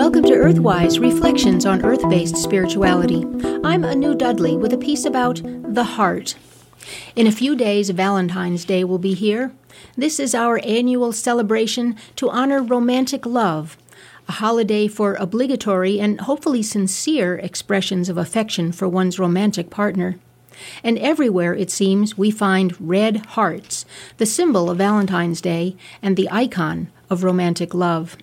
Earthwise Reflections on Earth Based Spirituality. I'm Anu Dudley with a piece about the heart. In a few days, Valentine's Day will be here. This is our annual celebration to honor romantic love, a holiday for obligatory and hopefully sincere expressions of affection for one's romantic partner. And everywhere, it seems, we find red hearts, the symbol of Valentine's Day and the icon of romantic love.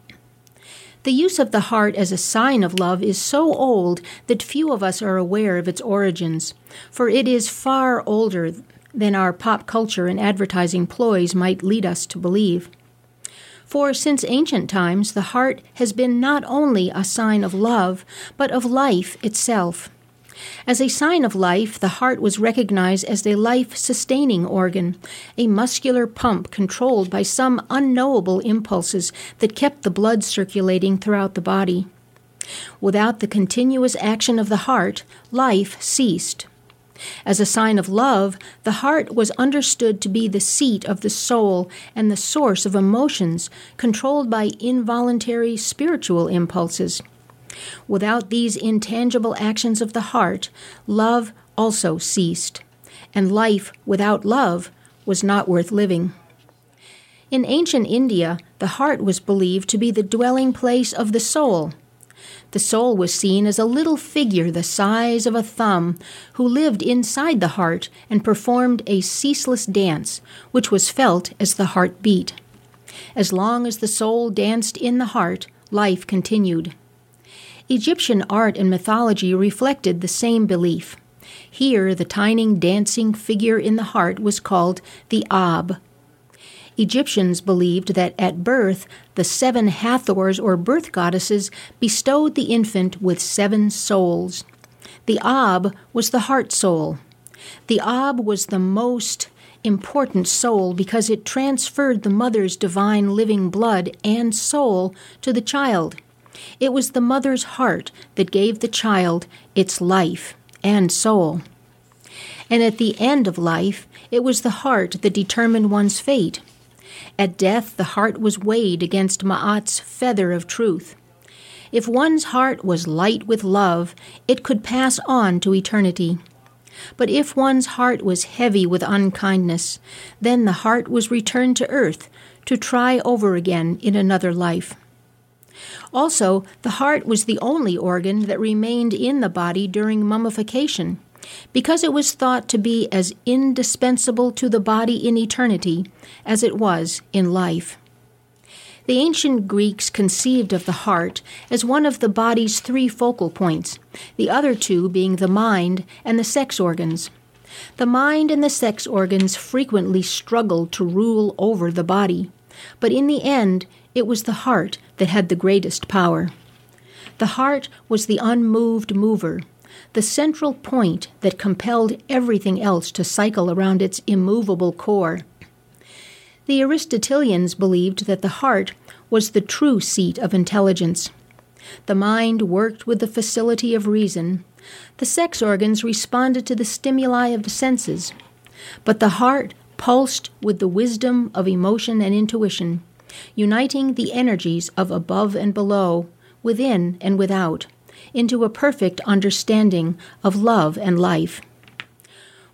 The use of the heart as a sign of love is so old that few of us are aware of its origins, for it is far older than our pop culture and advertising ploys might lead us to believe. For since ancient times, the heart has been not only a sign of love, but of life itself. As a sign of life, the heart was recognized as a life sustaining organ, a muscular pump controlled by some unknowable impulses that kept the blood circulating throughout the body. Without the continuous action of the heart, life ceased. As a sign of love, the heart was understood to be the seat of the soul and the source of emotions controlled by involuntary spiritual impulses. Without these intangible actions of the heart, love also ceased, and life without love was not worth living. In ancient India, the heart was believed to be the dwelling place of the soul. The soul was seen as a little figure the size of a thumb who lived inside the heart and performed a ceaseless dance, which was felt as the heart beat. As long as the soul danced in the heart, life continued. Egyptian art and mythology reflected the same belief. Here, the tiny dancing figure in the heart was called the Ab. Egyptians believed that at birth, the seven Hathors or birth goddesses bestowed the infant with seven souls. The Ab was the heart soul. The Ab was the most important soul because it transferred the mother's divine living blood and soul to the child. It was the mother's heart that gave the child its life and soul. And at the end of life, it was the heart that determined one's fate. At death, the heart was weighed against Ma'at's feather of truth. If one's heart was light with love, it could pass on to eternity. But if one's heart was heavy with unkindness, then the heart was returned to earth to try over again in another life. Also, the heart was the only organ that remained in the body during mummification, because it was thought to be as indispensable to the body in eternity as it was in life. The ancient Greeks conceived of the heart as one of the body's three focal points, the other two being the mind and the sex organs. The mind and the sex organs frequently struggled to rule over the body, but in the end it was the heart that had the greatest power. The heart was the unmoved mover, the central point that compelled everything else to cycle around its immovable core. The Aristotelians believed that the heart was the true seat of intelligence. The mind worked with the facility of reason. The sex organs responded to the stimuli of the senses. But the heart pulsed with the wisdom of emotion and intuition uniting the energies of above and below, within and without, into a perfect understanding of love and life.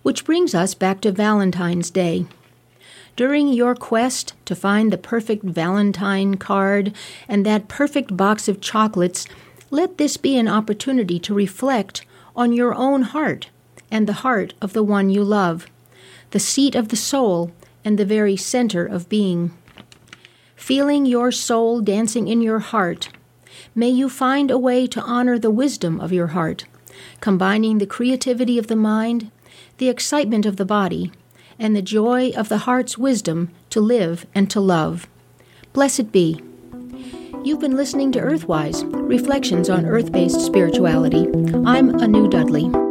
Which brings us back to Valentine's Day. During your quest to find the perfect Valentine card and that perfect box of chocolates, let this be an opportunity to reflect on your own heart and the heart of the one you love, the seat of the soul and the very center of being feeling your soul dancing in your heart, may you find a way to honor the wisdom of your heart, combining the creativity of the mind, the excitement of the body, and the joy of the heart's wisdom to live and to love. Blessed be. You've been listening to Earthwise Reflections on Earth Based Spirituality. I'm Anu Dudley.